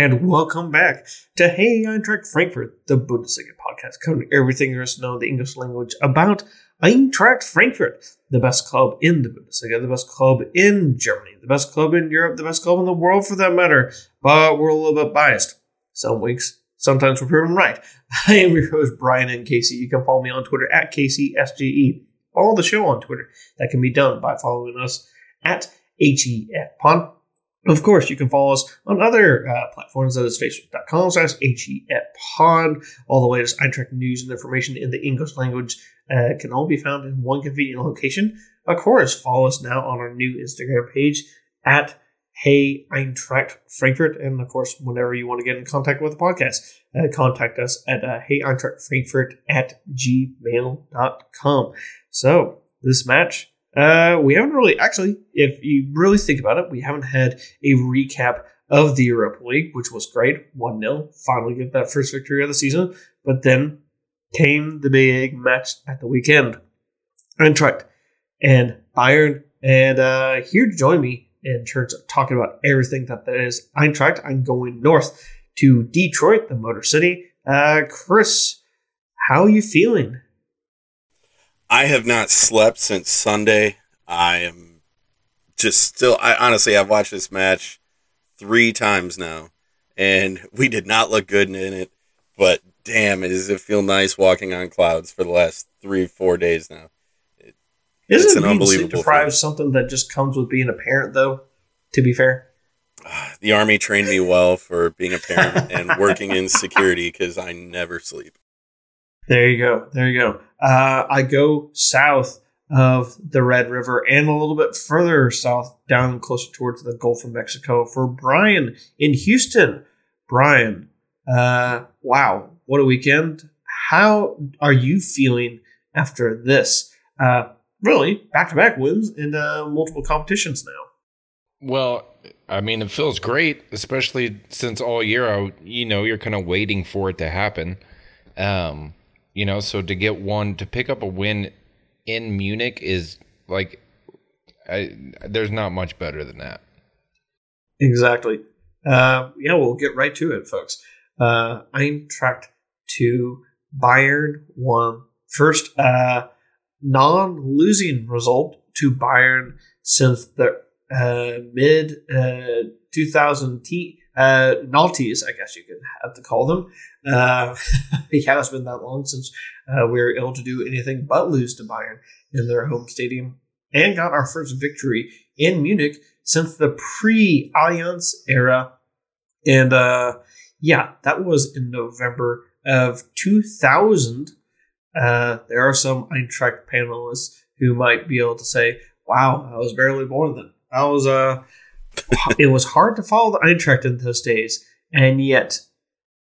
and welcome back to Hey Eintracht Frankfurt, the Bundesliga podcast, covering everything there is to know in the English language about Eintracht Frankfurt, the best club in the Bundesliga, the best club in Germany, the best club in Europe, the best club in the world for that matter. But we're a little bit biased. Some weeks, sometimes we're proven right. I am your host, Brian and Casey. You can follow me on Twitter at KCSGE. Follow the show on Twitter. That can be done by following us at HEFPod. Of course, you can follow us on other uh, platforms. That is facebook.com slash HEFPod. All the latest Eintracht news and information in the English language uh, can all be found in one convenient location. Of course, follow us now on our new Instagram page at Hey Eintracht Frankfurt. And of course, whenever you want to get in contact with the podcast, uh, contact us at uh, Hey Eintracht Frankfurt at gmail.com. So, this match uh, we haven't really, actually, if you really think about it, we haven't had a recap of the Europa League, which was great 1 0. Finally get that first victory of the season. But then came the big match at the weekend. Eintracht and Bayern. And uh, here to join me in terms of talking about everything that that is Eintracht, I'm going north to Detroit, the Motor City. Uh, Chris, how are you feeling? I have not slept since Sunday. I am just still. I honestly, I've watched this match three times now, and we did not look good in it. But damn, does it feel nice walking on clouds for the last three, four days now? It, Isn't it's an being unbelievable deprived something that just comes with being a parent, though? To be fair, ah, the army trained me well for being a parent and working in security because I never sleep. There you go. There you go. Uh, I go south of the Red River and a little bit further south, down closer towards the Gulf of Mexico for Brian in Houston. Brian, uh, wow, what a weekend. How are you feeling after this? Uh, really, back to back wins in uh, multiple competitions now. Well, I mean, it feels great, especially since all year, I, you know, you're kind of waiting for it to happen. Um, you know, so to get one to pick up a win in Munich is like I, there's not much better than that. Exactly. Uh, yeah, we'll get right to it, folks. Uh, Eintracht to Bayern one. First uh, non-losing result to Bayern since the uh, mid uh, 2000 t- uh, I guess you could have to call them. Uh, it has been that long since uh, we were able to do anything but lose to Bayern in their home stadium and got our first victory in Munich since the pre Allianz era. And uh, yeah, that was in November of 2000. Uh, there are some Eintracht panelists who might be able to say, wow, I was barely born then. I was uh, it was hard to follow the Eintracht in those days, and yet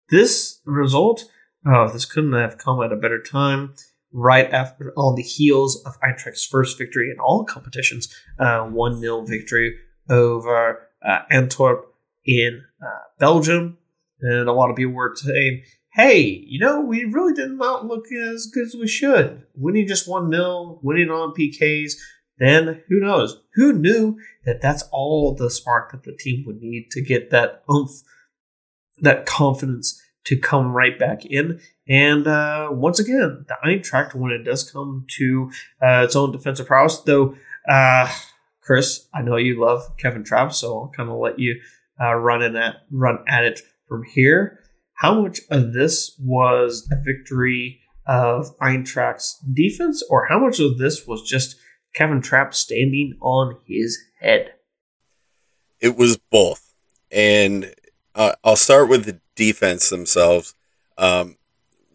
this result, oh, this couldn't have come at a better time. Right after, on the heels of Eintracht's first victory in all competitions, uh, one uh, 0 victory over uh, Antwerp in uh, Belgium, and a lot of people were saying, "Hey, you know, we really did not look as good as we should. Winning just one 0 winning on PKs." Then who knows? Who knew that that's all the spark that the team would need to get that oomph, that confidence to come right back in? And uh, once again, the Eintracht, when it does come to uh, its own defensive prowess, though, uh, Chris, I know you love Kevin Trapp, so I'll kind of let you uh, run in at run at it from here. How much of this was a victory of Eintracht's defense, or how much of this was just Kevin Trapp standing on his head? It was both. And uh, I'll start with the defense themselves. Um,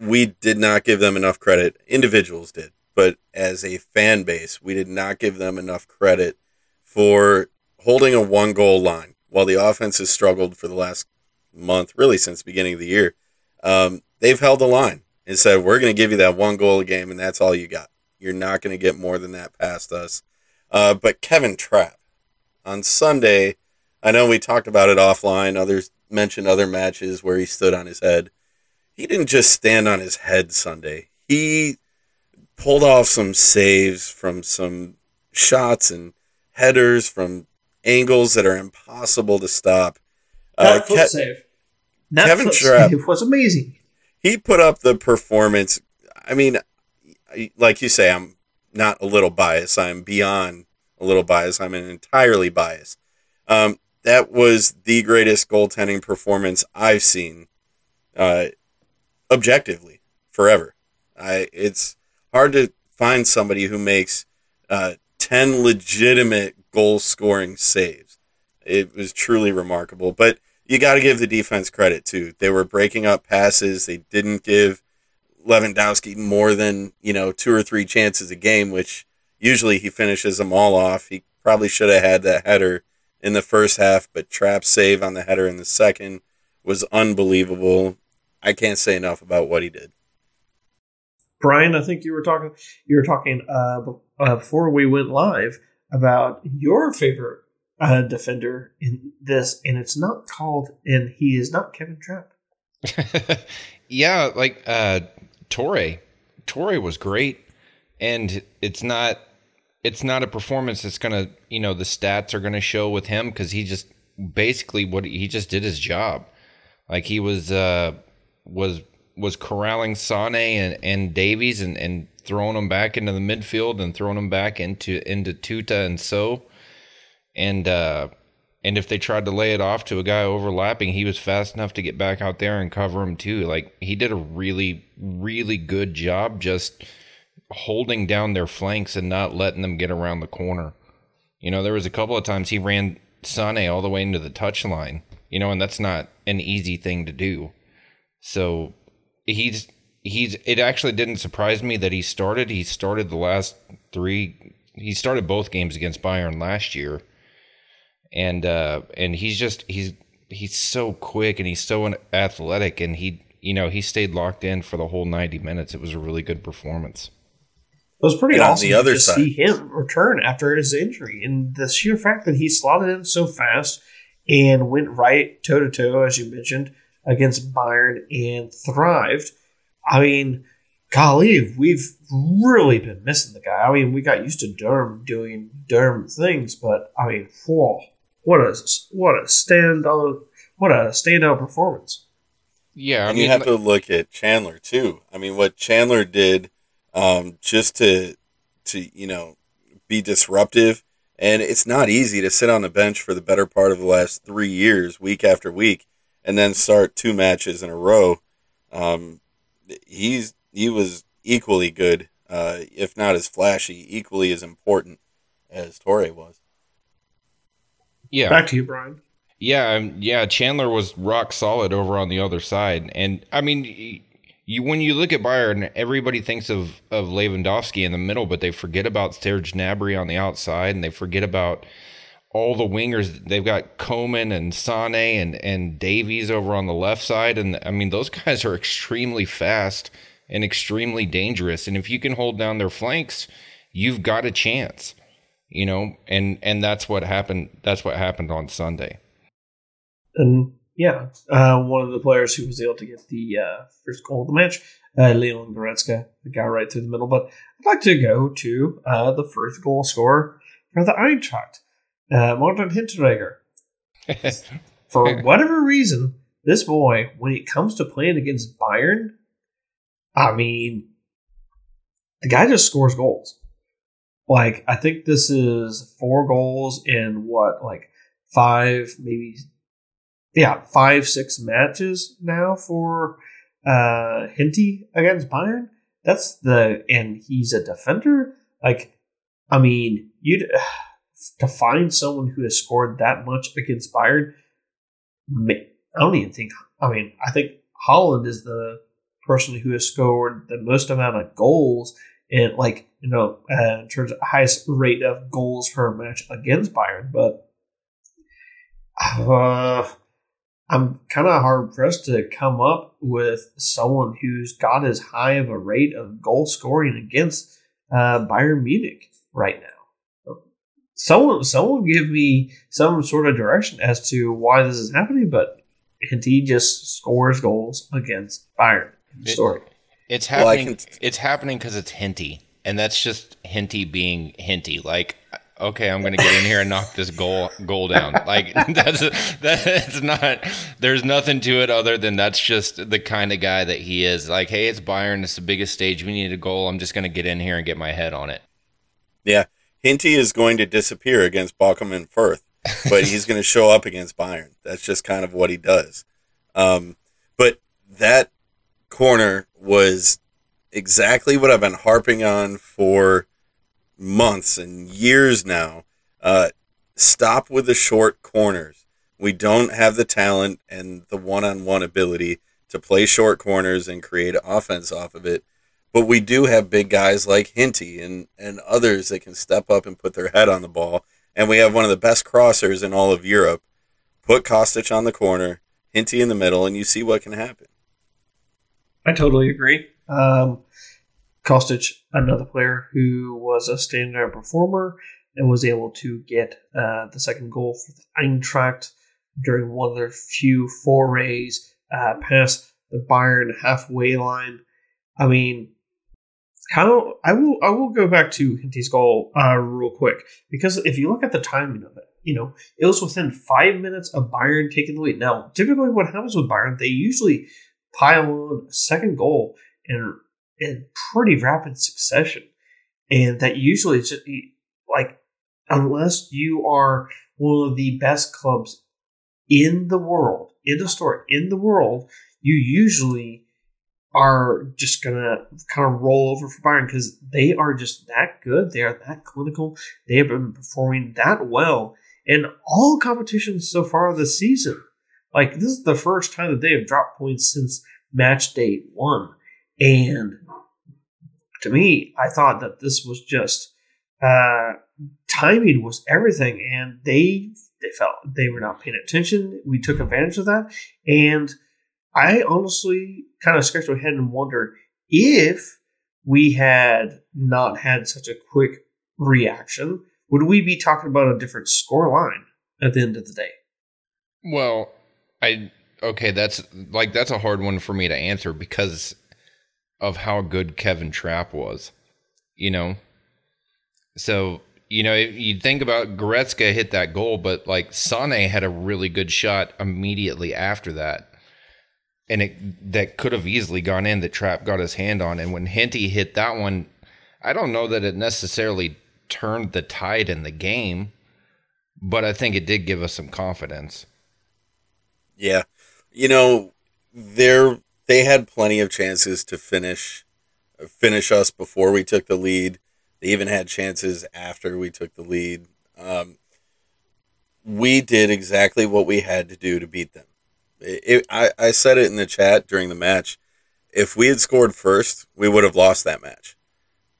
we did not give them enough credit. Individuals did. But as a fan base, we did not give them enough credit for holding a one goal line while the offense has struggled for the last month, really since the beginning of the year. Um, they've held the line and said, we're going to give you that one goal a game, and that's all you got. You're not going to get more than that past us. Uh, but Kevin Trapp on Sunday, I know we talked about it offline. Others mentioned other matches where he stood on his head. He didn't just stand on his head Sunday. He pulled off some saves from some shots and headers from angles that are impossible to stop. Uh, foot Ke- save. That Kevin foot Trapp- save was amazing. he put up the performance. I mean, like you say, I'm not a little biased. I'm beyond a little biased. I'm an entirely biased. Um, that was the greatest goaltending performance I've seen, uh, objectively, forever. I it's hard to find somebody who makes uh, ten legitimate goal scoring saves. It was truly remarkable, but you got to give the defense credit too. They were breaking up passes. They didn't give Lewandowski more than you know two or three chances a game, which usually he finishes them all off. He probably should have had that header in the first half, but Trapp save on the header in the second was unbelievable. I can't say enough about what he did. Brian, I think you were talking. You were talking uh, uh, before we went live about your favorite uh, defender in this, and it's not called, and he is not Kevin Trapp. yeah, like uh Touré. Touré was great. And it's not it's not a performance that's gonna you know, the stats are gonna show with him because he just basically what he just did his job. Like he was uh was was corralling Sane and, and Davies and, and throwing them back into the midfield and throwing them back into into Tuta and so and uh and if they tried to lay it off to a guy overlapping, he was fast enough to get back out there and cover him too. Like he did a really, really good job just holding down their flanks and not letting them get around the corner. You know, there was a couple of times he ran Sane all the way into the touch line, you know, and that's not an easy thing to do. So he's he's it actually didn't surprise me that he started. He started the last three he started both games against Bayern last year and uh and he's just he's he's so quick and he's so athletic and he you know he stayed locked in for the whole 90 minutes it was a really good performance It was pretty And on awesome the other to side- see him return after his injury, and the sheer fact that he slotted in so fast and went right toe to toe, as you mentioned, against Bayern and thrived. I mean, golly, we've really been missing the guy. I mean, we got used to Durm doing Durm things, but I mean, whoa, what a what a standout what a standout performance. yeah i and mean you have to look at Chandler too. I mean, what Chandler did um, just to to you know be disruptive, and it's not easy to sit on the bench for the better part of the last three years, week after week, and then start two matches in a row. Um, he's he was equally good, uh, if not as flashy, equally as important as Touré was. Yeah Back to you, Brian. Yeah, um, yeah. Chandler was rock solid over on the other side, and I mean, you when you look at Bayern, everybody thinks of of Lewandowski in the middle, but they forget about Serge Gnabry on the outside, and they forget about all the wingers. They've got Coman and Sane and and Davies over on the left side, and I mean, those guys are extremely fast and extremely dangerous. And if you can hold down their flanks, you've got a chance. You know, and and that's what happened. That's what happened on Sunday. And yeah, uh, one of the players who was able to get the uh, first goal of the match, uh, Leon Goretzka, the guy right through the middle. But I'd like to go to uh, the first goal scorer for the Eintracht, uh, Martin Hinteregger. For whatever reason, this boy, when it comes to playing against Bayern, I mean, the guy just scores goals. Like, I think this is four goals in what, like five, maybe yeah, five, six matches now for uh Hinty against Bayern. That's the and he's a defender. Like, I mean, you to find someone who has scored that much against Bayern. I don't even think. I mean, I think Haaland is the person who has scored the most amount of goals and like you know uh, in terms of highest rate of goals per match against Bayern, but. Uh, I'm kind of hard pressed to come up with someone who's got as high of a rate of goal scoring against uh, Bayern Munich right now. Someone, someone give me some sort of direction as to why this is happening, but he just scores goals against Bayern. It- It's Well, happening. can- It's happening because it's Hinty, and that's just Hinty being Hinty. Like okay, I'm going to get in here and knock this goal goal down. Like that's that's not. There's nothing to it other than that's just the kind of guy that he is. Like, hey, it's Bayern. It's the biggest stage. We need a goal. I'm just going to get in here and get my head on it. Yeah, Hinty is going to disappear against Bochum and Fürth, but he's going to show up against Bayern. That's just kind of what he does. Um, but that corner was exactly what I've been harping on for months and years now. Uh, stop with the short corners. We don't have the talent and the one on one ability to play short corners and create offense off of it. But we do have big guys like Hinty and, and others that can step up and put their head on the ball. And we have one of the best crossers in all of Europe. Put Kostic on the corner, Hinty in the middle, and you see what can happen. I totally agree. Um, Kostic, another player who was a standout performer and was able to get uh, the second goal for the Eintracht during one of their few forays uh, past the Bayern halfway line. I mean, how I will I will go back to Hinty's goal uh, real quick because if you look at the timing of it, you know it was within five minutes of Bayern taking the lead. Now, typically, what happens with Bayern, they usually pile on a second goal and in pretty rapid succession. And that usually is just like, unless you are one of the best clubs in the world, in the story, in the world, you usually are just gonna kind of roll over for Bayern because they are just that good. They are that clinical. They have been performing that well in all competitions so far this season. Like this is the first time that they have dropped points since match day one. And to me, I thought that this was just uh, timing was everything, and they they felt they were not paying attention. We took advantage of that, and I honestly kind of scratched my head and wondered if we had not had such a quick reaction, would we be talking about a different score line at the end of the day? Well, I okay, that's like that's a hard one for me to answer because of how good Kevin Trapp was, you know. So you know, you think about Goretzka hit that goal, but like Sane had a really good shot immediately after that, and it that could have easily gone in. That Trapp got his hand on, and when Hinty hit that one, I don't know that it necessarily turned the tide in the game, but I think it did give us some confidence. Yeah, you know, there they had plenty of chances to finish finish us before we took the lead. They even had chances after we took the lead. Um, we did exactly what we had to do to beat them. It, it, I, I said it in the chat during the match. If we had scored first, we would have lost that match.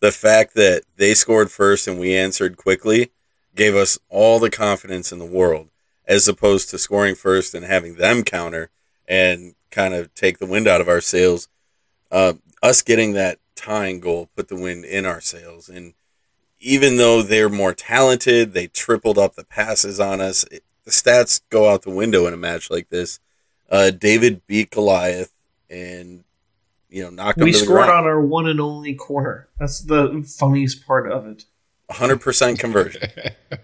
The fact that they scored first and we answered quickly gave us all the confidence in the world, as opposed to scoring first and having them counter and kind of take the wind out of our sails. Uh, us getting that tying goal put the wind in our sails. And even though they're more talented, they tripled up the passes on us. It, the stats go out the window in a match like this. Uh, David beat Goliath and you know knocked. We scored on our one and only corner. That's the funniest part of it. 100% conversion.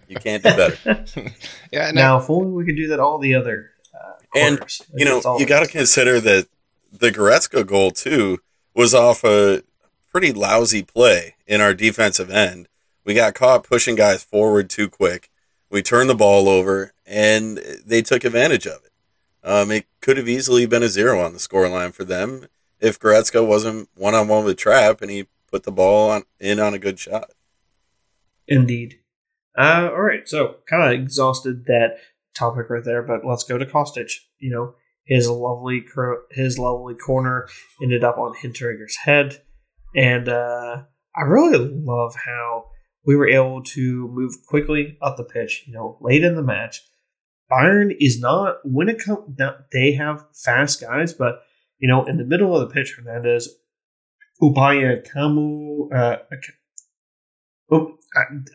you can't do better. yeah. Now, if only we could do that all the other and you know, you got to consider that the Goretzka goal too was off a pretty lousy play in our defensive end. We got caught pushing guys forward too quick. We turned the ball over, and they took advantage of it. Um, it could have easily been a zero on the scoreline for them if Goretzka wasn't one on one with Trapp and he put the ball on in on a good shot. Indeed. Uh, all right, so kind of exhausted that topic right there. But let's go to Kostic. You know, his lovely his lovely corner ended up on Hinteregger's head, and uh, I really love how we were able to move quickly up the pitch. You know, late in the match, Bayern is not when it comes. They have fast guys, but you know, in the middle of the pitch, Hernandez, Upaya, Kamu, uh, oh,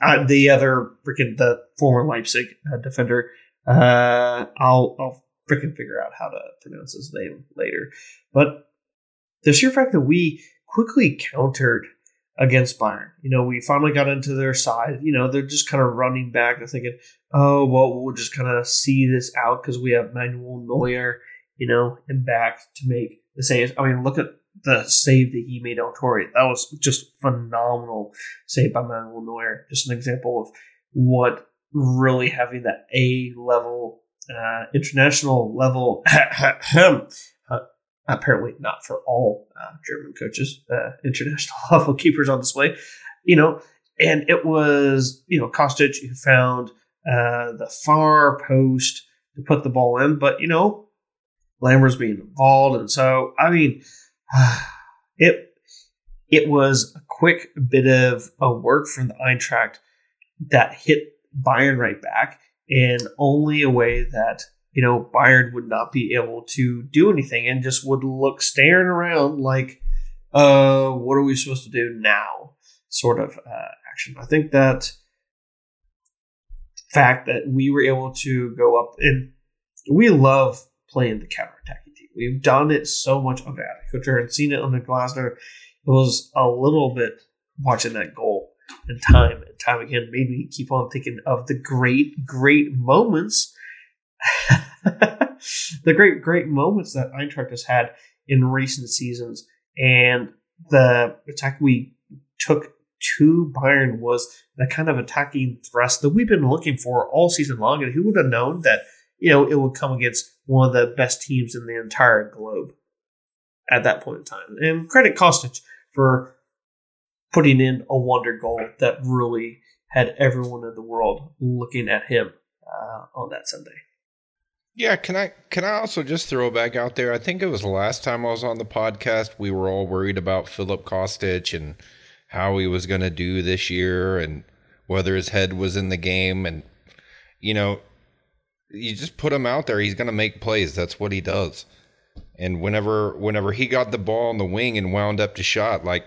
uh, the other freaking the former Leipzig uh, defender uh, I'll I'll freaking figure out how to pronounce his name later. But the sheer fact that we quickly countered against Bayern. You know, we finally got into their side. You know, they're just kind of running back. They're thinking, oh, well, we'll just kind of see this out because we have Manuel Neuer, you know, and back to make the save. I mean, look at the save that he made on Touré. That was just phenomenal save by Manuel Neuer. Just an example of what really having that A level, uh, international level apparently not for all uh, German coaches, uh, international level keepers on display, you know, and it was, you know, Kostic who found uh, the far post to put the ball in, but, you know, Lammers being involved. And so, I mean, it, it was a quick bit of a work from the Eintracht that hit Bayern right back in only a way that you know, Bayern would not be able to do anything and just would look staring around like, uh, what are we supposed to do now? Sort of uh, action. I think that fact that we were able to go up and we love playing the counter attacking team. We've done it so much on that. Coach and seen it the Glasner. It was a little bit watching that goal and time and time again made me keep on thinking of the great, great moments the great, great moments that Eintracht has had in recent seasons, and the attack we took to Bayern was the kind of attacking thrust that we've been looking for all season long. And who would have known that you know it would come against one of the best teams in the entire globe at that point in time? And credit Kostic for putting in a wonder goal that really had everyone in the world looking at him uh, on that Sunday. Yeah, can I can I also just throw back out there? I think it was the last time I was on the podcast. We were all worried about Filip Kostic and how he was going to do this year, and whether his head was in the game. And you know, you just put him out there; he's going to make plays. That's what he does. And whenever whenever he got the ball on the wing and wound up to shot, like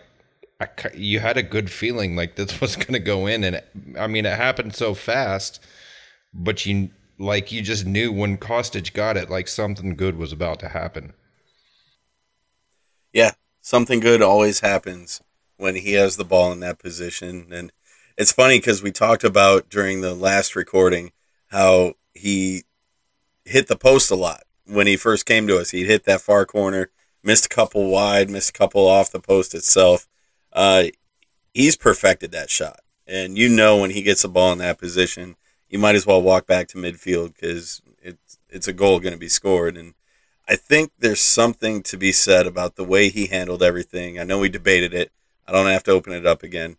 I, you had a good feeling like this was going to go in. And it, I mean, it happened so fast, but you like you just knew when Kostic got it, like something good was about to happen. Yeah, something good always happens when he has the ball in that position. And it's funny because we talked about during the last recording how he hit the post a lot when he first came to us. He hit that far corner, missed a couple wide, missed a couple off the post itself. Uh, he's perfected that shot. And you know when he gets the ball in that position, you might as well walk back to midfield because it's it's a goal going to be scored. And I think there's something to be said about the way he handled everything. I know we debated it. I don't have to open it up again,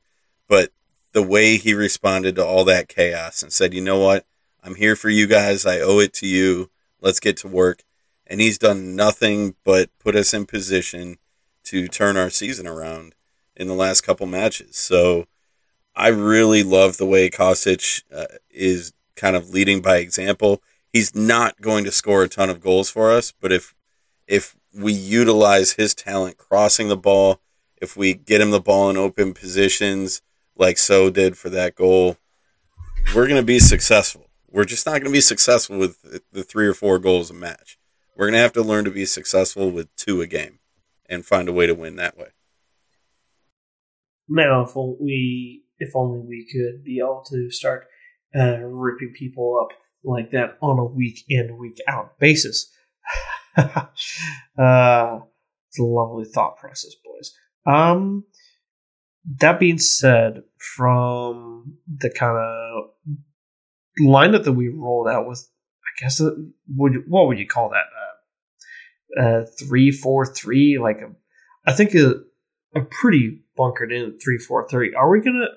but the way he responded to all that chaos and said, "You know what? I'm here for you guys. I owe it to you. Let's get to work." And he's done nothing but put us in position to turn our season around in the last couple matches. So I really love the way Kostic uh, is kind of leading by example. He's not going to score a ton of goals for us, but if if we utilize his talent crossing the ball, if we get him the ball in open positions like so did for that goal, we're going to be successful. We're just not going to be successful with the three or four goals a match. We're going to have to learn to be successful with two a game and find a way to win that way. Now, if we if only we could be able to start uh, ripping people up like that on a week in, week out basis. uh, it's a lovely thought process, boys. Um, that being said, from the kind of lineup that we rolled out with, I guess, uh, would what would you call that? Uh, uh three four three, like a, I think a, a pretty bunkered in three four three. Are we gonna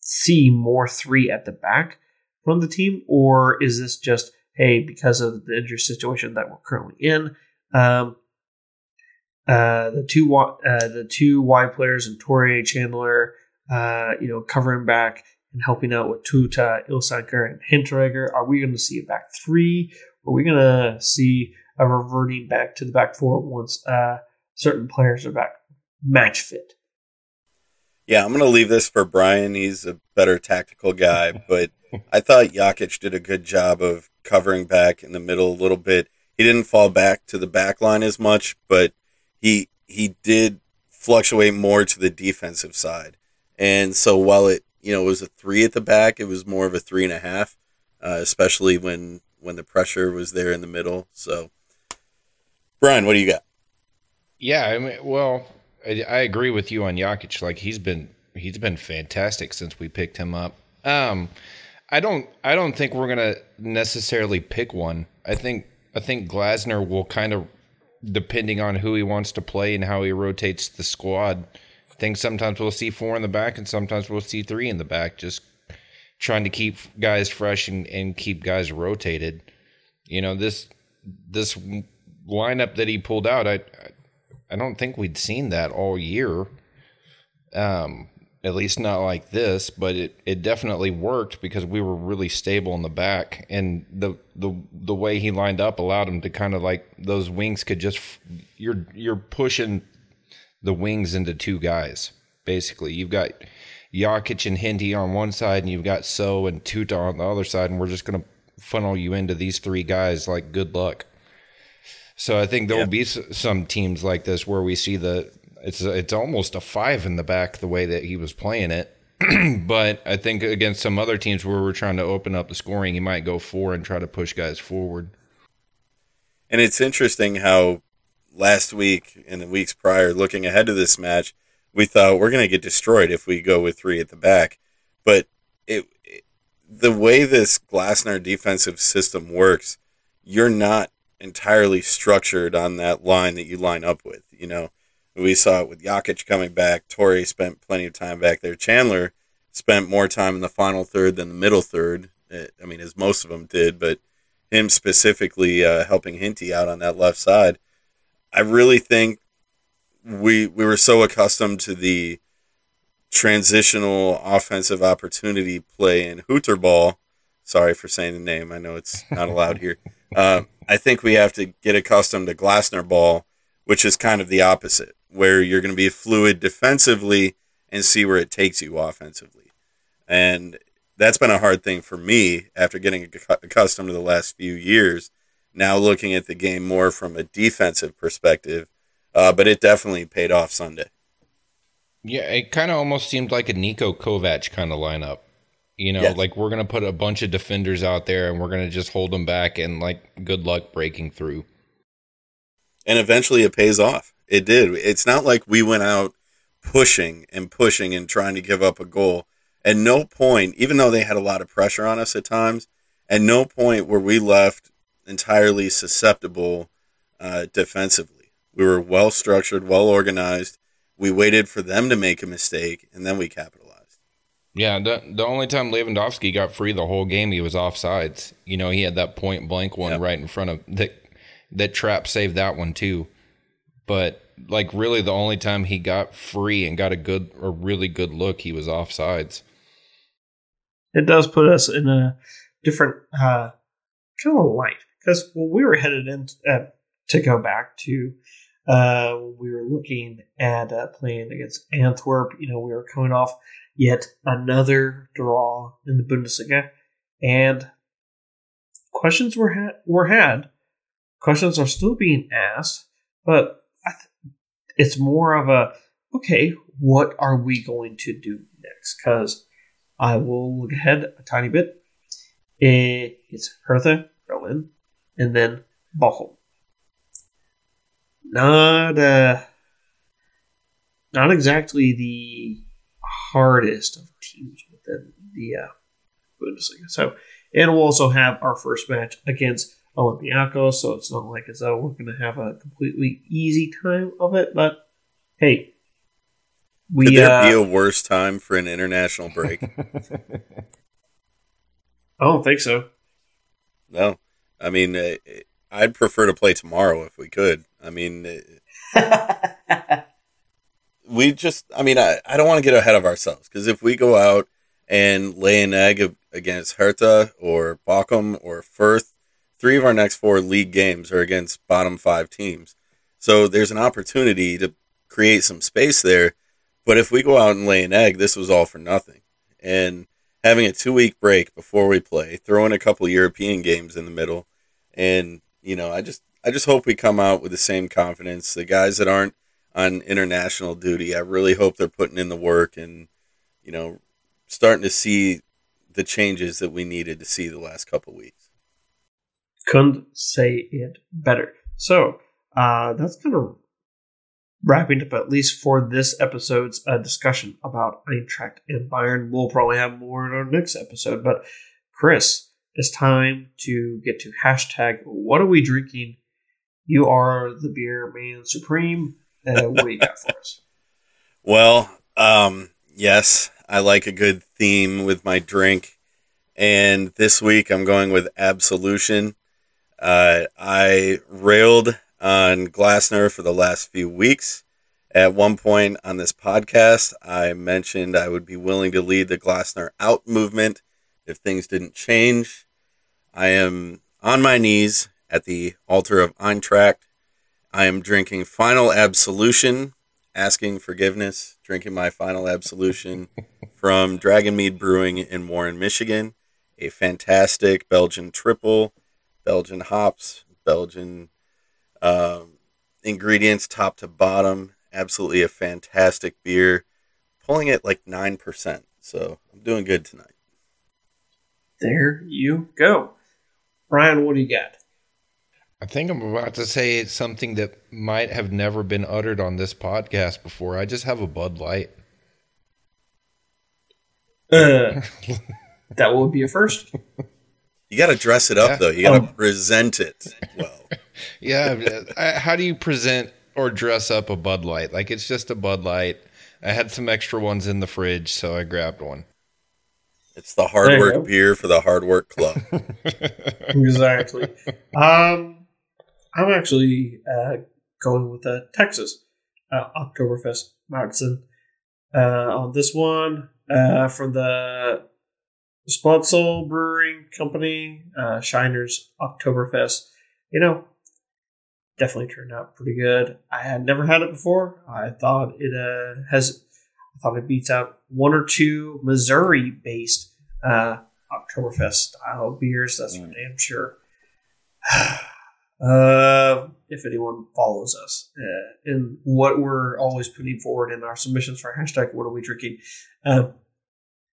see more three at the back from the team, or is this just hey because of the injury situation that we're currently in? Um, uh, the two uh, the two wide players and Touré Chandler, uh, you know, covering back and helping out with Tuta, Ilsanker, and Hinteregger. Are we going to see a back three? Or are we going to see a reverting back to the back four once uh, certain players are back match fit? Yeah, I'm going to leave this for Brian. He's a better tactical guy, but I thought Jakic did a good job of covering back in the middle a little bit. He didn't fall back to the back line as much, but he he did fluctuate more to the defensive side. And so while it you know it was a three at the back, it was more of a three and a half, uh, especially when when the pressure was there in the middle. So, Brian, what do you got? Yeah, I mean, well, I, I agree with you on Jakic. Like he's been he's been fantastic since we picked him up. Um, I don't I don't think we're gonna necessarily pick one. I think I think Glasner will kind of depending on who he wants to play and how he rotates the squad. Think sometimes we'll see four in the back and sometimes we'll see three in the back, just trying to keep guys fresh and, and keep guys rotated. You know, this this lineup that he pulled out, I I don't think we'd seen that all year. Um, at least not like this, but it, it definitely worked because we were really stable in the back, and the the the way he lined up allowed him to kind of like those wings could just you're you're pushing the wings into two guys basically. You've got Jakic and Hinty on one side, and you've got Sow and Tuta on the other side, and we're just gonna funnel you into these three guys. Like good luck. So I think there will be some teams like this where we see the it's it's almost a five in the back the way that he was playing it. but I think against some other teams where we're trying to open up the scoring, he might go four and try to push guys forward. And it's interesting how last week and the weeks prior, looking ahead to this match, we thought we're going to get destroyed if we go with three at the back. But it, it the way this Glasner defensive system works, you're not entirely structured on that line that you line up with. You know, we saw it with Jakic coming back. Touré spent plenty of time back there. Chandler spent more time in the final third than the middle third. Eh, I mean, as most of them did, but him specifically uh, helping Hinty out on that left side. I really think we we were so accustomed to the transitional offensive opportunity play in Hütter ball. Sorry for saying the name. I know it's not allowed here. Uh, I think we have to get accustomed to Glasner ball, which is kind of the opposite where you're going to be fluid defensively and see where it takes you offensively. And that's been a hard thing for me after getting accustomed to the last few years. Now looking at the game more from a defensive perspective, uh, but it definitely paid off Sunday. Yeah, it kind of almost seemed like a Niko Kovac kind of lineup. You know, yes. like we're going to put a bunch of defenders out there and we're going to just hold them back and like good luck breaking through. And eventually it pays off. It did. It's not like we went out pushing and pushing and trying to give up a goal. At no point, even though they had a lot of pressure on us at times, at no point were we left entirely susceptible uh, defensively. We were well structured, well organized. We waited for them to make a mistake, and then we capitalized. Yeah, the the only time Lewandowski got free the whole game, he was offsides. You know, he had that point blank one yep. right in front of that. That Trapp saved that one too but like really the only time he got free and got a good a really good look he was offsides it does put us in a different uh, kind of light because we were headed in uh, to go back to uh, we were looking at uh, playing against Antwerp. You know, we were coming off yet another draw in the Bundesliga, and questions were ha- were had. Questions are still being asked, but it's more of a okay, what are we going to do next? Because I will look ahead a tiny bit. It's Hertha, Berlin, and then Bochum. Not uh, not exactly the hardest of teams within the uh, Bundesliga. So, and we'll also have our first match against Olympiacos, so it's not like as though we're going to have a completely easy time of it. But hey, we could there uh, be a worse time for an international break? I don't think so. No, I mean, uh, I'd prefer to play tomorrow if we could. I mean, uh, we just, I mean, I, I don't want to get ahead of ourselves because if we go out and lay an egg against Hertha or Bochum or Fürth, three of our next four league games are against bottom five teams. So there's an opportunity to create some space there. But if we go out and lay an egg, this was all for nothing. And having a two week break before we play, throw in a couple European games in the middle, and you know, I just I just hope we come out with the same confidence. The guys that aren't on international duty, I really hope they're putting in the work and you know, starting to see the changes that we needed to see the last couple weeks. Couldn't say it better. So uh, that's kind of wrapping up at least for this episode's uh, discussion about Eintracht and Bayern. We'll probably have more in our next episode. But Chris, it's time to get to hashtag What are we drinking? You are the beer man supreme. Uh, what do you got for us? Well, um, yes, I like a good theme with my drink. And this week I'm going with Absolution. Uh, I railed on Glasner for the last few weeks. At one point on this podcast, I mentioned I would be willing to lead the Glasner out movement if things didn't change. I am on my knees at the altar of Eintracht. I am drinking Final Absolution, asking forgiveness, drinking my Final Absolution from Dragonmead Brewing in Warren, Michigan. A fantastic Belgian triple, Belgian hops, Belgian um, ingredients top to bottom. Absolutely a fantastic beer. Pulling it like 9%. So I'm doing good tonight. There you go. Brian, what do you got? I think I'm about to say something that might have never been uttered on this podcast before. I just have a Bud Light. Uh, that would be a first. You got to dress it up, Yeah. though. You got to Um, present it well. Yeah, how do you present or dress up a Bud Light? Like it's just a Bud Light. I had some extra ones in the fridge, so I grabbed one. It's the hard work go. beer for the hard work club. exactly. Um, I'm actually uh, going with uh, Texas uh, Oktoberfest Marzen. Uh, on this one, uh, from the Spoetzl Brewing Company, uh, Shiner's Oktoberfest. You know, definitely turned out pretty good. I had never had it before. I thought it uh, has. I thought it beats out one or two Missouri-based uh, Oktoberfest style beers. That's for Mm. damn sure. uh, if anyone follows us uh, in what we're always putting forward in our submissions for hashtag What Are We Drinking, uh,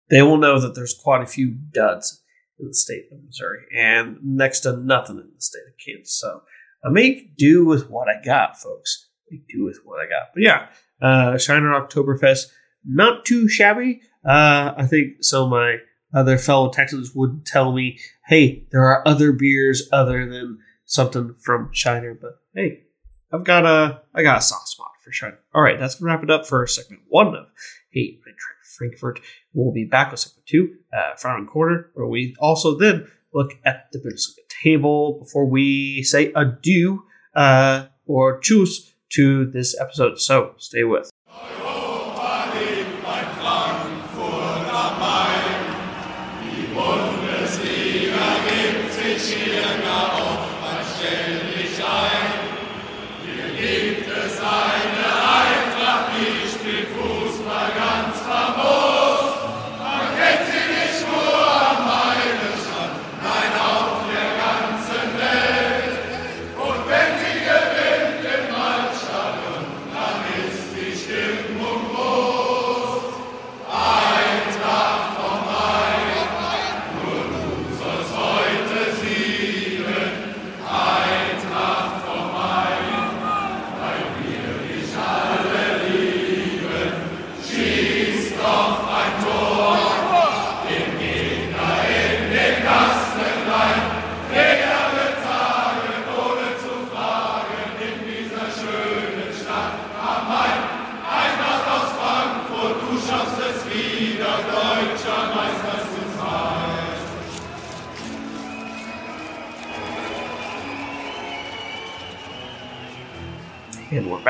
they will know that there's quite a few duds in the state of Missouri and next to nothing in the state of Kansas. So I make do with what I got, folks. Make do with what I got. But yeah, uh, Shiner Oktoberfest, not too shabby. Uh, I think of my other fellow Texans would tell me, hey, there are other beers other than something from Shiner, but hey, I've got a I got a soft spot for Shiner. All right, that's gonna wrap it up for segment one of Hey Eintracht Frankfurt. We'll be back with segment two, uh, Frauen Corner, where we also then look at the Bundesliga table before we say adieu uh, or choose to this episode. So stay with.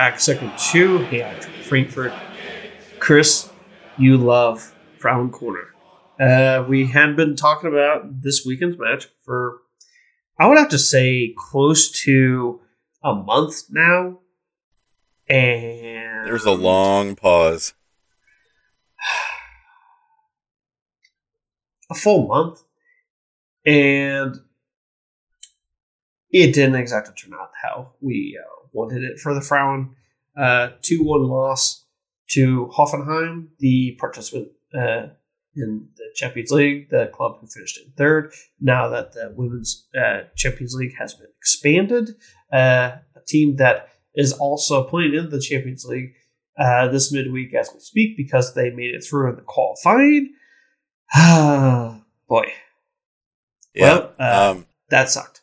Back, second two. Hey, Eintracht Frankfurt. Chris, you love Frauen Corner. Uh, we had been talking about this weekend's match for, I would have to say, close to a month now. And There's a long pause. a full month, and it didn't exactly turn out how we uh, wanted it for the Frauen. Uh, 2 1 loss to Hoffenheim, the participant uh, in the Champions League, the club who finished in third. Now that the Women's uh, Champions League has been expanded, uh, a team that is also playing in the Champions League uh, this midweek as we speak because they made it through in the qualifying. Boy. Yeah. Well, uh, um, that sucked.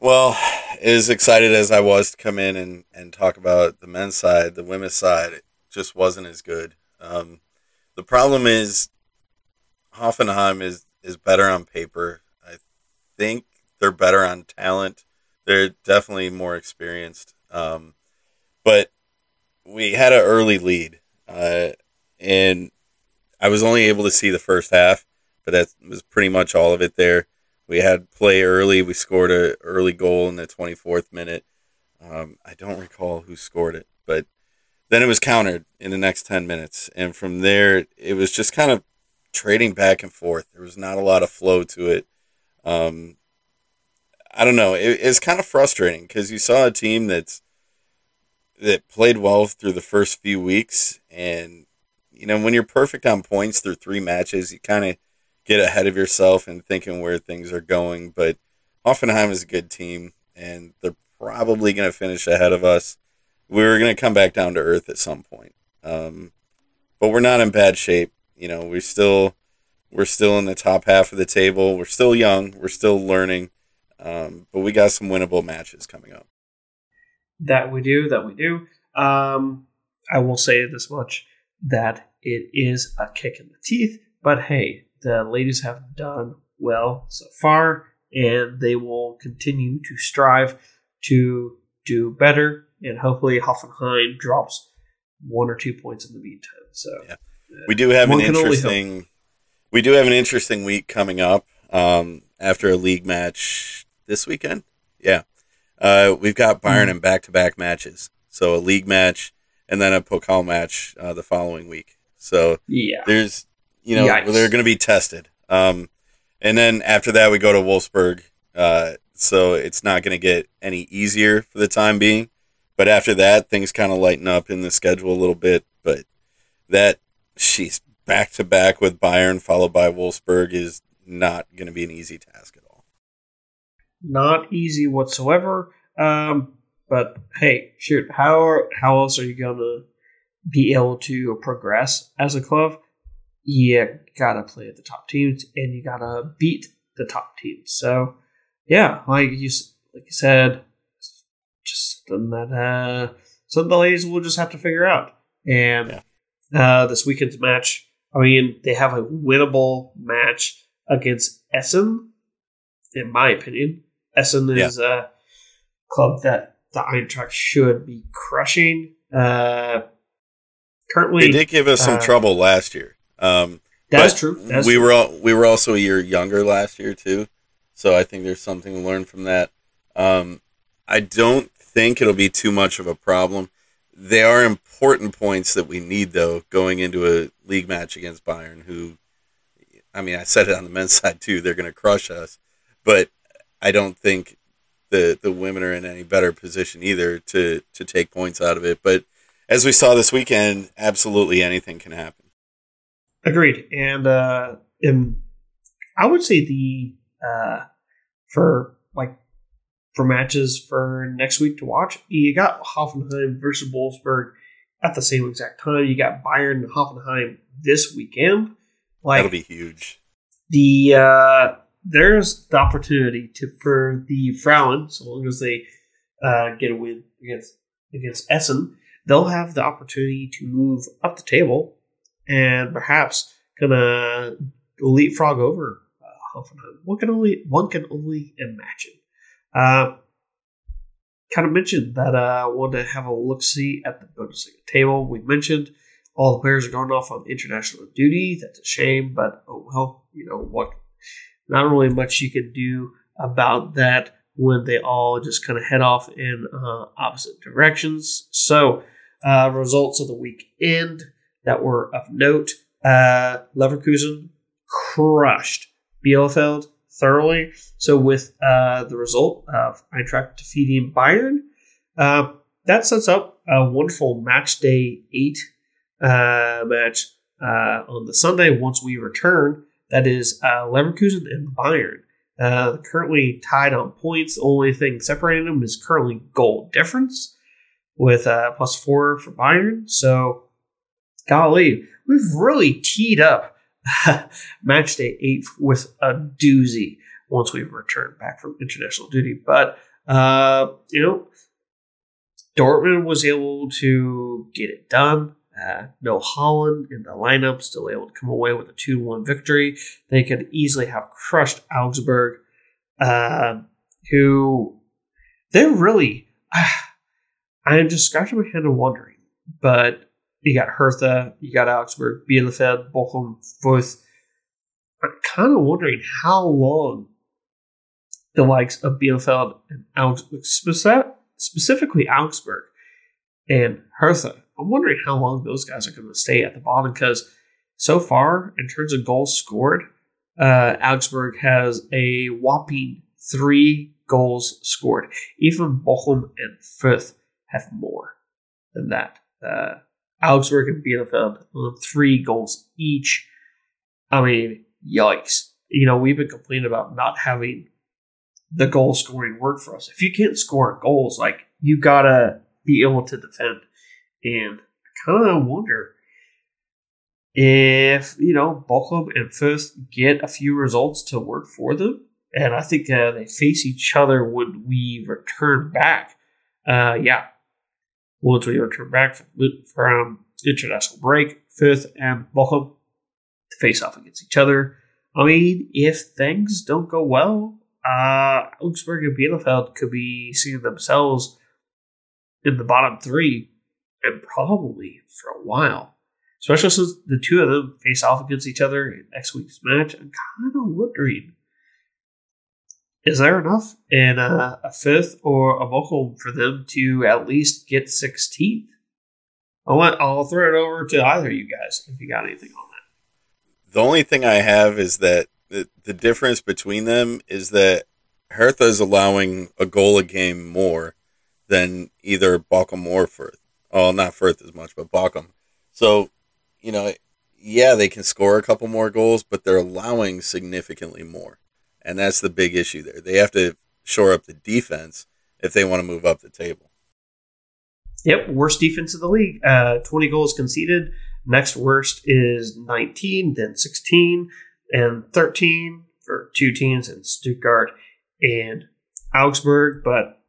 Well, as excited as I was to come in and, and talk about the men's side, the women's side it just wasn't as good. Um, the problem is Hoffenheim is, is better on paper. I think they're better on talent. They're definitely more experienced. Um, but we had an early lead, uh, and I was only able to see the first half, but that was pretty much all of it there. We had play early. We scored a early goal in the 24th minute. Um, I don't recall who scored it, but then it was countered in the next 10 minutes. And from there, it was just kind of trading back and forth. There was not a lot of flow to it. Um, I don't know. It, it's kind of frustrating because you saw a team that's that played well through the first few weeks, and you know when you're perfect on points through three matches, you kind of get ahead of yourself and thinking where things are going. But Hoffenheim is a good team, and they're probably going to finish ahead of us. We're going to come back down to earth at some point, um, but we're not in bad shape. You know, we're still we're still in the top half of the table. We're still young. We're still learning, um, but we got some winnable matches coming up. That we do. That we do. Um, I will say this much: that it is a kick in the teeth. But hey, the ladies have done well so far, and they will continue to strive to do better. And hopefully, Hoffenheim drops one or two points in the meantime. So yeah. we do have one an interesting. We do have an interesting week coming up um, after a league match this weekend. Yeah, uh, we've got Bayern Mhm. in back-to-back matches, so a league match and then a Pokal match uh, the following week. So yeah, there's you know Yikes. they're going to be tested um, and then after that we go to wolfsburg uh, so it's not going to get any easier for the time being but after that things kind of lighten up in the schedule a little bit but that she's back to back with bayern followed by wolfsburg is not going to be an easy task at all not easy whatsoever. Um, but hey, shoot, how how else are you gonna be able to progress as a club? You gotta play at the top teams, and you gotta beat the top teams. So, yeah, like you like you said, just something that uh, some delays we'll just have to figure out. And uh, this weekend's match, I mean, they have a winnable match against Essen, in my opinion. Essen is a club that the Eintracht should be crushing. Uh, currently, they did give us some uh, trouble last year um, that's true. That's we true. were all, we were also a year younger last year too, so I think there's something to learn from that. Um, I don't think it'll be too much of a problem. They are important points that we need though going into a league match against Bayern, who, I mean, I said it on the men's side too. They're going to crush us, but I don't think the the women are in any better position either to to take points out of it. But as we saw this weekend, absolutely anything can happen. Agreed. And uh and I would say the uh for like for matches for next week to watch, you got Hoffenheim versus Wolfsburg at the same exact time. You got Bayern and Hoffenheim this weekend. Like That'll be huge. the uh there's the opportunity to for the Frauen, so long as they uh, get a win against against Essen, they'll have the opportunity to move up the table and perhaps gonna leapfrog over uh, Hoffenheim. One can only one can only imagine. Uh, kind of mentioned that uh, I wanted to have a look see at the Bundesliga table. We mentioned all the players are going off on international duty. That's a shame, but oh well. You know what? Not really much you can do about that when they all just kind of head off in uh, opposite directions. So, uh, results of the weekend that were of note: uh, Leverkusen crushed Bielefeld thoroughly. So, with uh, the result of Eintracht defeating Bayern, uh, that sets up a wonderful match day eight uh, match uh, on the Sunday once we return. That is uh, Leverkusen and Bayern. Uh, currently tied on points. The only thing separating them is currently goal difference with plus four for Bayern. So, golly, we've really teed up match day eight with a doozy once we return back from international duty. But, uh, you know, Dortmund was able to get it done. Uh, no Haaland in the lineup, still able to come away with a 2 1 victory. They could easily have crushed Augsburg, uh, who they're really. I am just scratching my head and wondering, but you got Hertha, you got Augsburg, Bielefeld, Bochum, Fürth. I'm kind of wondering how long the likes of Bielefeld and Augsburg, specifically Augsburg and Hertha, I'm wondering how long those guys are going to stay at the bottom because so far, in terms of goals scored, uh, Augsburg has a whopping three goals scored. Even Bochum and Fürth have more than that. Uh, Augsburg and Bielefeld, three goals each. I mean, yikes. You know, we've been complaining about not having the goal scoring work for us. If you can't score goals, like, you gotta be able to defend. And I kind of wonder if, you know, Bochum and Fürth get a few results to work for them. And I think uh, they face each other when we return back. Uh, yeah. Once we return back from, international break, Fürth and Bochum to face off against each other. I mean, if things don't go well, uh, Augsburg and Bielefeld could be seeing themselves in the bottom three and probably for a while. Especially since the two of them face off against each other in next week's match. I'm kind of wondering is there enough in a, a Fürth or a Bochum for them to at least get 16th? I'll, let, I'll throw it over to either of you guys if you got anything on that. The only thing I have is that the, the difference between them is that Hertha is allowing a goal a game more than either Bochum or Fürth. Oh, not Fürth as much, but Bochum. So, you know, yeah, they can score a couple more goals, but they're allowing significantly more. And that's the big issue there. They have to shore up the defense if they want to move up the table. Yep, worst defense of the league. Uh, 20 goals conceded. Next worst is 19, then 16, and 13 for two teams in Stuttgart and Augsburg. But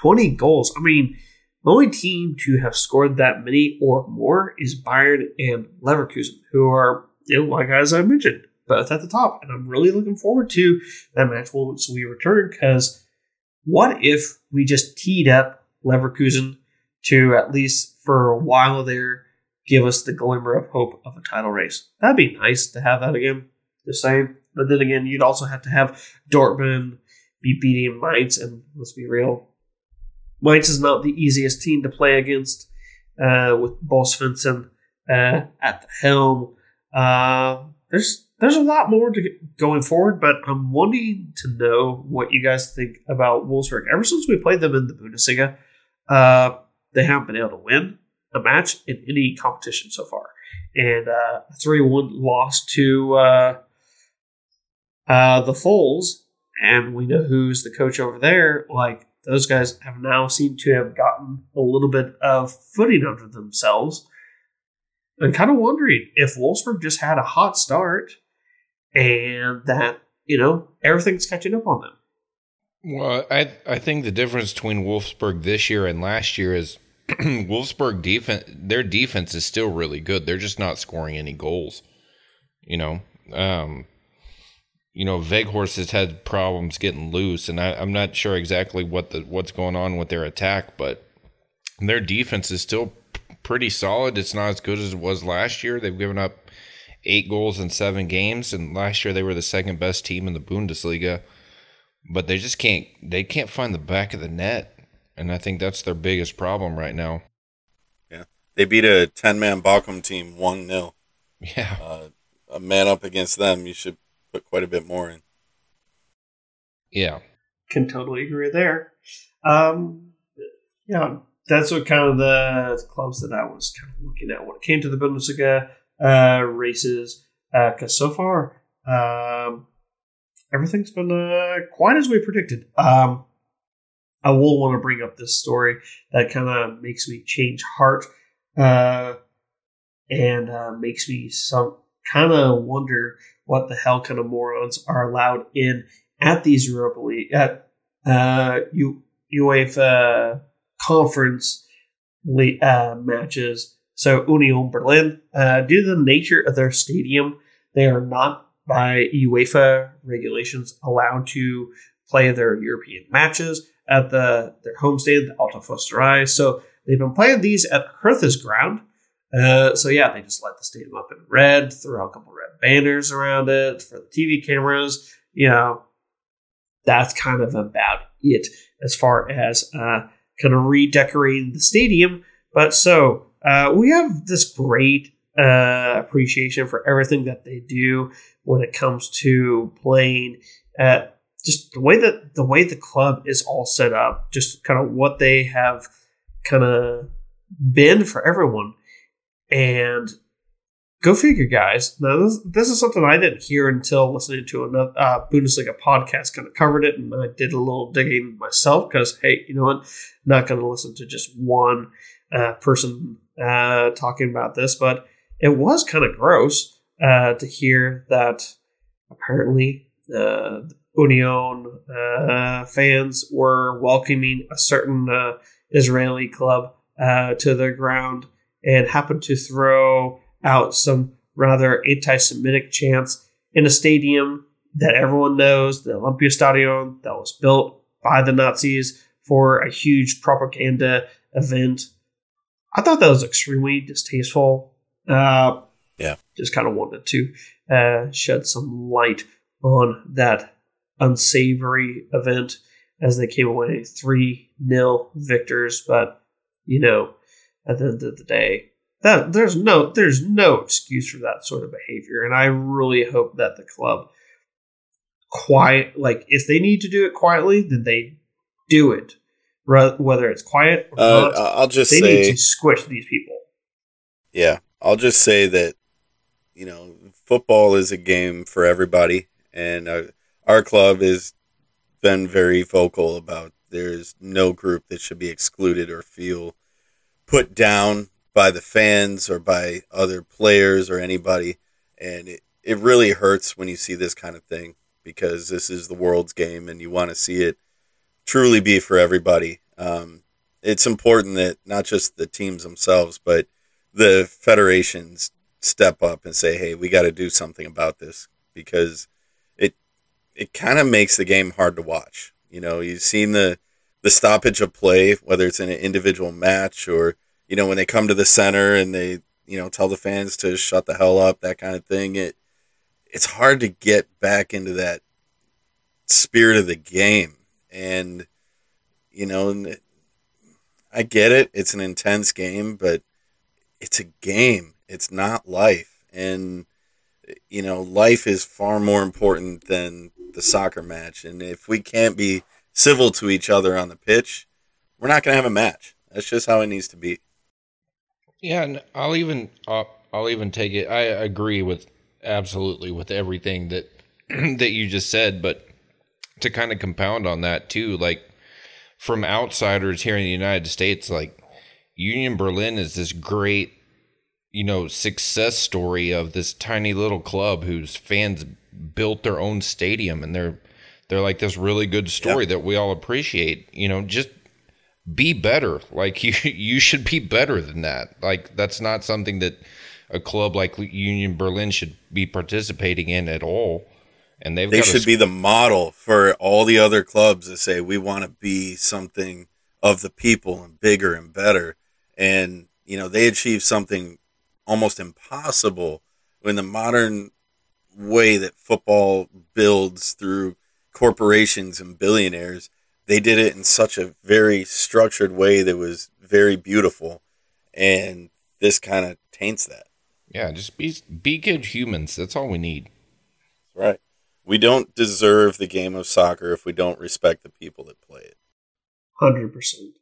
20 goals. I mean, the only team to have scored that many or more is Bayern and Leverkusen, who are, you know, like as I mentioned, both at the top. And I'm really looking forward to that match once we return because what if we just teed up Leverkusen to at least for a while there give us the glimmer of hope of a title race? That'd be nice to have that again. The same. But then again, you'd also have to have Dortmund be beating Mainz, and let's be real, Mainz is not the easiest team to play against uh, with Bo Svensson uh, at the helm. Uh, there's there's a lot more to going forward, but I'm wanting to know what you guys think about Wolfsburg. Ever since we played them in the Bundesliga, uh, they haven't been able to win a match in any competition so far, and uh, a three one loss to uh, the Foles, and we know who's the coach over there. Like those guys have now seemed to have gotten a little bit of footing under themselves. I'm kind of wondering if Wolfsburg just had a hot start and that, you know, everything's catching up on them. Well, I I think the difference between Wolfsburg this year and last year is Wolfsburg defense their defense is still really good. They're just not scoring any goals. You know, um, you know, Weghorst has had problems getting loose, and I, am not sure exactly what the what's going on with their attack, but their defense is still pretty solid. It's not as good as it was last year. They've given up eight goals in seven games, and last year they were the second best team in the Bundesliga. But they just can't they can't find the back of the net, and I think that's their biggest problem right now. Yeah, they beat a ten man Bochum team one 0 Yeah, uh, a man up against them, you should put quite a bit more in. Yeah. Can totally agree there. Um, yeah, that's what kind of the clubs that I was kind of looking at when it came to the Bundesliga. Uh, races because uh, so far um, everything's been uh, quite as we predicted. Um, I will want to bring up this story that kind of makes me change heart uh, and makes me some kind of wonder what the hell kind of morons are allowed in at these Europa League at uh, U, UEFA conference uh, matches. So Union Berlin, uh, due to the nature of their stadium, they are not by UEFA regulations allowed to play their European matches at the their homestand, the Alte Försterei. So they've been playing these at Hertha's ground. Uh, so yeah, they just light the stadium up in red, throw a couple red banners around it for the TV cameras. You know, that's kind of about it as far as uh, kind of redecorating the stadium. But so uh, we have this great uh, appreciation for everything that they do when it comes to playing. at just the way that the way the club is all set up, just kind of what they have kind of been for everyone. And go figure, guys. Now, this, this is something I didn't hear until listening to another uh, Bundesliga podcast. Kind of covered it, and I did a little digging myself because, hey, you know what? Not going to listen to just one uh, person uh, talking about this, but it was kind of gross uh, to hear that apparently uh, the Union uh, fans were welcoming a certain Israeli club to their ground and happened to throw out some rather anti Semitic chants in a stadium that everyone knows, the Olympiastadion, that was built by the Nazis for a huge propaganda event. I thought that was extremely distasteful. Uh, yeah. Just kind of wanted to uh, shed some light on that unsavory event as they came away 3 nil victors. But, you know, at the end of the day, that there's no there's no excuse for that sort of behavior, and I really hope that the club quiet like if they need to do it quietly, then they do it. Whether it's quiet or uh, not, I'll just they say, need to squish these people. Yeah, I'll just say that you know football is a game for everybody, and uh, our club has been very vocal about there's no group that should be excluded or feel put down by the fans or by other players or anybody. And it, it really hurts when you see this kind of thing because this is the world's game and you want to see it truly be for everybody. Um, it's important that not just the teams themselves, but the federations step up and say, "Hey, we got to do something about this," because it it kind of makes the game hard to watch. You know, you've seen the the stoppage of play, whether it's in an individual match or you know, when they come to the center and they, you know, tell the fans to shut the hell up, that kind of thing. It it's hard to get back into that spirit of the game. And you know, I get it. It's an intense game, but it's a game. It's not life. And you know, life is far more important than the soccer match. And if we can't be civil to each other on the pitch, we're not going to have a match. That's just how it needs to be. Yeah, and I'll even I'll, I'll even take it. I agree with absolutely with everything that that you just said, but to kind of compound on that too, like from outsiders here in the United States, like Union Berlin is this great, you know, success story of this tiny little club whose fans built their own stadium and they're they're like this really good story yep. that we all appreciate. You know, just be better. Like you, you should be better than that. Like that's not something that a club like Union Berlin should be participating in at all. And they've they should be the model for all the other clubs that say we want to be something of the people and bigger and better. And you know they achieve something almost impossible in the modern way that football builds through corporations and billionaires they did it in such a very structured way that was very beautiful, and this kind of taints that. Yeah, just be be good humans. That's all we need. Right. We don't deserve the game of soccer if we don't respect the people that play it. Hundred percent.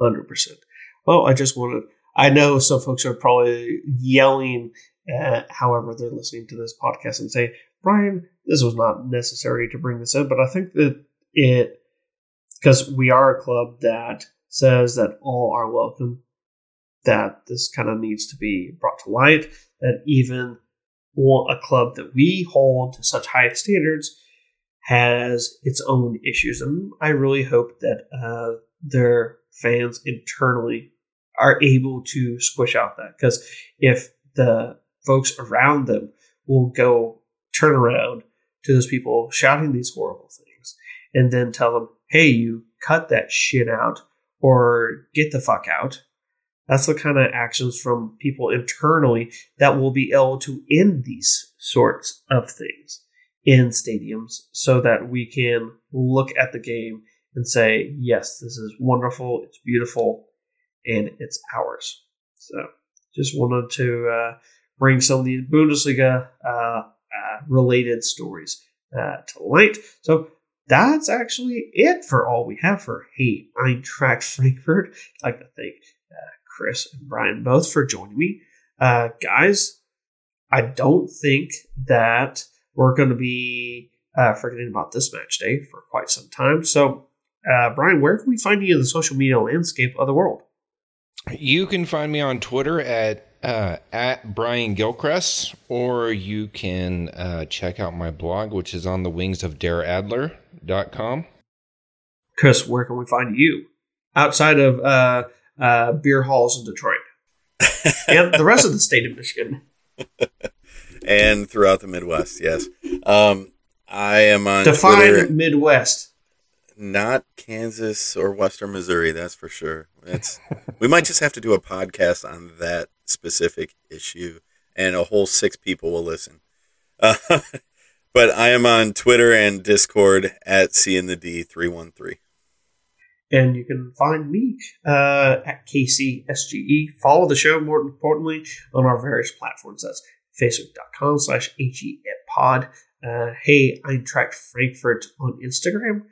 Hundred percent. Well, I just wanted. I know some folks are probably yelling uh, however they're listening to this podcast and say, Brian, this was not necessary to bring this in, but I think that it, because we are a club that says that all are welcome, that this kind of needs to be brought to light, that even a club that we hold to such high standards has its own issues. And I really hope that uh, their fans internally are able to squish out that. Because if the folks around them will go turn around to those people shouting these horrible things and then tell them, hey, you cut that shit out or get the fuck out. That's the kind of actions from people internally that will be able to end these sorts of things in stadiums so that we can look at the game and say, yes, this is wonderful, it's beautiful, and it's ours. So just wanted to uh, bring some of these Bundesliga uh, uh, related stories uh, to light. So that's actually it for all we have for Hey Eintracht Frankfurt. I'd like to thank uh, Chris and Brian both for joining me. Uh, guys, I don't think that we're going to be forgetting about this match day for quite some time. So, Brian, where can we find you in the social media landscape of the world? You can find me on Twitter at uh, at Brian Gilchrist, or you can uh, check out my blog, which is on the wings of dareadler.com. Chris, where can we find you outside of uh, beer halls in Detroit and the rest of the state of Michigan? and throughout the Midwest, yes. Um, I am on Define Twitter. Midwest not Kansas or Western Missouri, that's for sure. It's we might just have to do a podcast on that specific issue, and a whole six people will listen. Uh, but I am on Twitter and Discord at C in the D three one three. And you can find me uh, at KCSGE. Follow the show, more importantly, on our various platforms. That's facebook.com slash HE Uh, hey, Eintracht Frankfurt on Instagram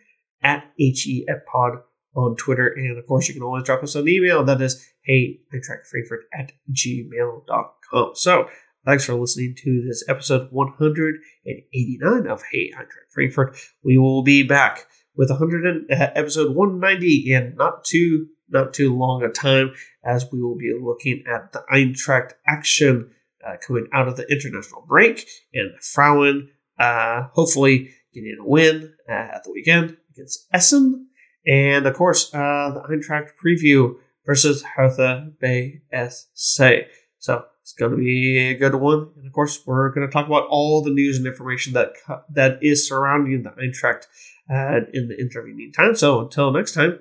at HE at pod on Twitter. And of course, you can always drop us an email. That is, hey, Frankfurt at gmail.com. So thanks for listening to this episode 189 of Hey, Eintracht Frankfurt. We will be back with 100 and, uh, episode 190 in not too not too long a time as we will be looking at the Eintracht action uh, coming out of the international break and Frauen uh, hopefully getting a win uh, at the weekend against Essen. And of course, uh, the Eintracht preview versus Hertha BSC. So it's going to be a good one. And of course, we're going to talk about all the news and information that that is surrounding the Eintracht uh, in the intervening time. So until next time,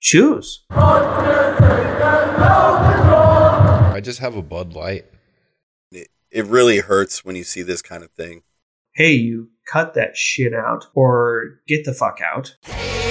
choose. I just have a Bud Light. It, it really hurts when you see this kind of thing. Hey, you cut that shit out or get the fuck out. Hey,